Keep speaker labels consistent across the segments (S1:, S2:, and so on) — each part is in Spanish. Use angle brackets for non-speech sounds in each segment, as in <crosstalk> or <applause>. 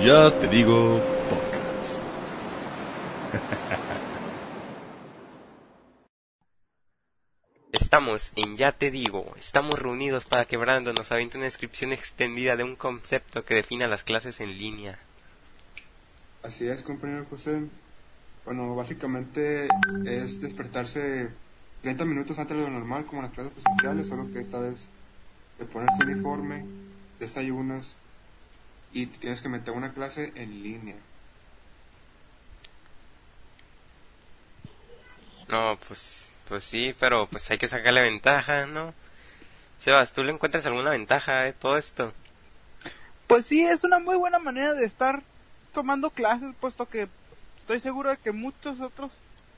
S1: Ya te digo podcast.
S2: Estamos en Ya te digo, estamos reunidos para que Brandon nos aviente una descripción extendida de un concepto que defina las clases en línea.
S3: Así es, compañero José. Bueno, básicamente es despertarse 30 minutos antes de lo normal, como en las clases presenciales, solo que esta vez te pones tu uniforme, desayunas y tienes que meter una clase en línea.
S2: No, pues, pues sí, pero pues hay que sacarle ventaja, ¿no? Sebas, ¿tú le encuentras alguna ventaja de todo esto?
S4: Pues sí, es una muy buena manera de estar tomando clases, puesto que estoy seguro de que muchos otros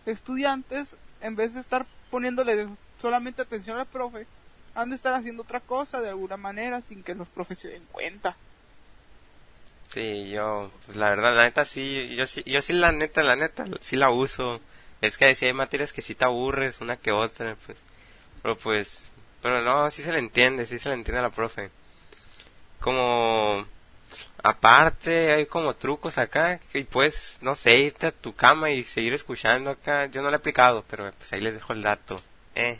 S4: estudiantes, en vez de estar poniéndole solamente atención al profe, han de estar haciendo otra cosa de alguna manera sin que los profes se den cuenta.
S2: Sí, yo, pues la verdad, la neta sí, yo sí, yo sí la neta, la neta, sí la uso. Es que si hay materias que sí te aburres, una que otra, pues, pero pues, pero no, sí se le entiende, sí se le entiende a la profe. Como, aparte, hay como trucos acá, que puedes, no sé, irte a tu cama y seguir escuchando acá. Yo no lo he aplicado, pero pues ahí les dejo el dato. Eh,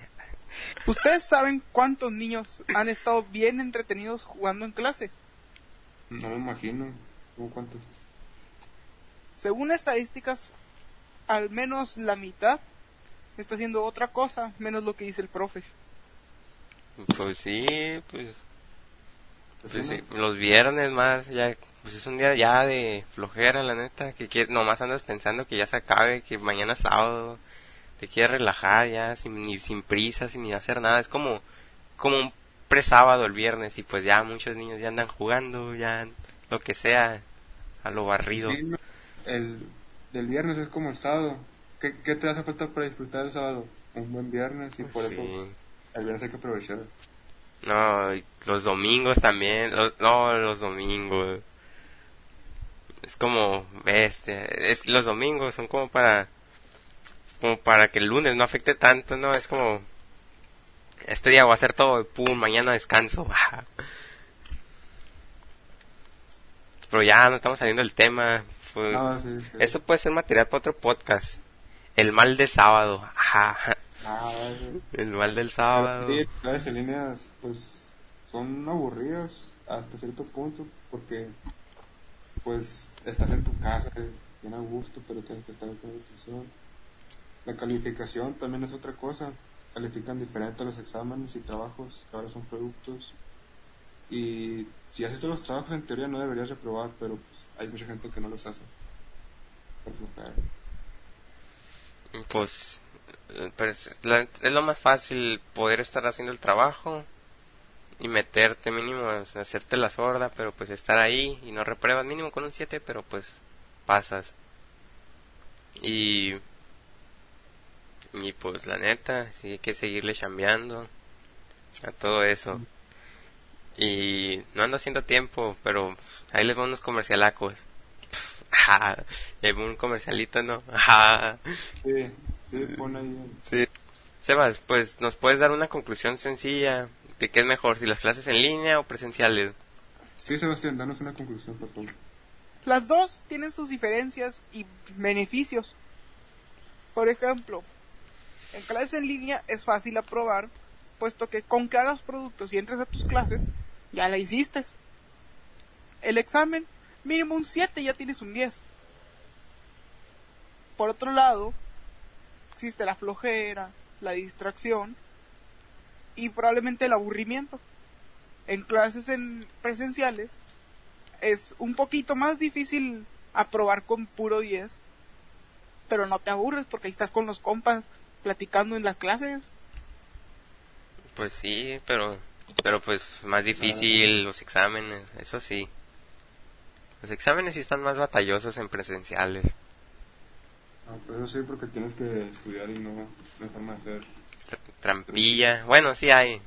S4: ¿Ustedes saben cuántos niños han estado bien entretenidos jugando en clase?
S3: No me imagino. ¿Cómo cuántos?
S4: Según estadísticas, al menos la mitad está haciendo otra cosa, menos lo que dice el profe.
S2: pues sí, pues, pues sí, los viernes más, ya, pues es un día ya de flojera, la neta, que quieres, nomás andas pensando que ya se acabe, que mañana es sábado, te quieres relajar ya, sin, ni, sin prisa, sin ni hacer nada, es como, como un presábado el viernes y pues ya muchos niños ya andan jugando, ya lo que sea, a lo barrido.
S3: Sí, el del viernes es como el sábado. ¿Qué, qué te hace falta para disfrutar el sábado? Un buen viernes y por
S2: Sí.
S3: eso el viernes hay que aprovechar.
S2: No, los domingos también, los- no, los domingos. Es como, bestia, es, los domingos son como para, como para que el lunes no afecte tanto, ¿no? Es como, este día voy a hacer todo, pum, mañana descanso. <laughs> Pero ya no estamos saliendo del tema. fue-
S3: Ah, sí, sí.
S2: Eso puede ser material para otro podcast. El mal de sábado. Ajá.
S3: Ah, sí.
S2: El mal del sábado.
S3: Sí, clases en línea pues son aburridas hasta cierto punto porque pues estás en tu casa bien a gusto pero tienes que estar en conversación la calificación también es otra cosa califican diferente los exámenes y trabajos que ahora son productos y si haces todos los trabajos en teoría no deberías reprobar pero pues hay mucha gente que no los hace por flojera.
S2: Pues, eh, es, la- es lo más fácil poder estar haciendo el trabajo y meterte mínimo, hacerte la sorda, pero pues estar ahí y no repruebas mínimo con un 7, pero pues pasas. Y, y pues la neta, sí hay que seguirle chambeando a todo eso. Y no ando haciendo tiempo, pero ahí les van unos comercialacos. <laughs> Ajá, hay un comercialito, ¿no? Ajá. <laughs>
S3: sí, sí, pon ahí
S2: Sí. Sebas, pues nos puedes dar una conclusión sencilla de qué es mejor, si las clases en línea o presenciales.
S3: sí Sebastián danos una conclusión por favor
S4: Las dos tienen sus diferencias y beneficios. Por ejemplo, en clases en línea es fácil aprobar, puesto que con que hagas productos y entres a tus clases, ya la hiciste. El examen, mínimo un 7, ya tienes un 10. Por otro lado, existe la flojera, la distracción y probablemente el aburrimiento. En clases en presenciales es un poquito más difícil aprobar con puro 10, pero no te aburres porque ahí estás con los compas platicando en las clases.
S2: Pues sí, pero pero pues más difícil los exámenes, eso sí. Los exámenes sí están más batallosos en presenciales.
S3: Ah, pues eso sí, porque tienes que estudiar y no, no hay forma de hacer.
S2: Tra- Trampilla, bueno, sí hay,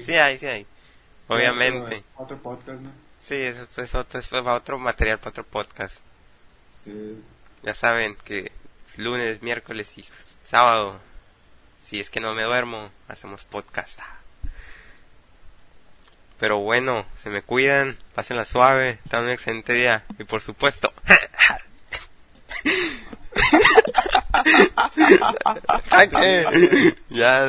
S2: sí hay, sí hay. Obviamente.
S3: Sí, Otro, podcast, ¿no?
S2: Sí, eso es otro, es otro material, para otro podcast.
S3: Sí.
S2: Ya saben que lunes, miércoles y sábado, si es que no me duermo, hacemos podcast. Pero bueno, se me cuidan, pásenla suave, tengan un excelente día. Y por supuesto... <laughs> ya,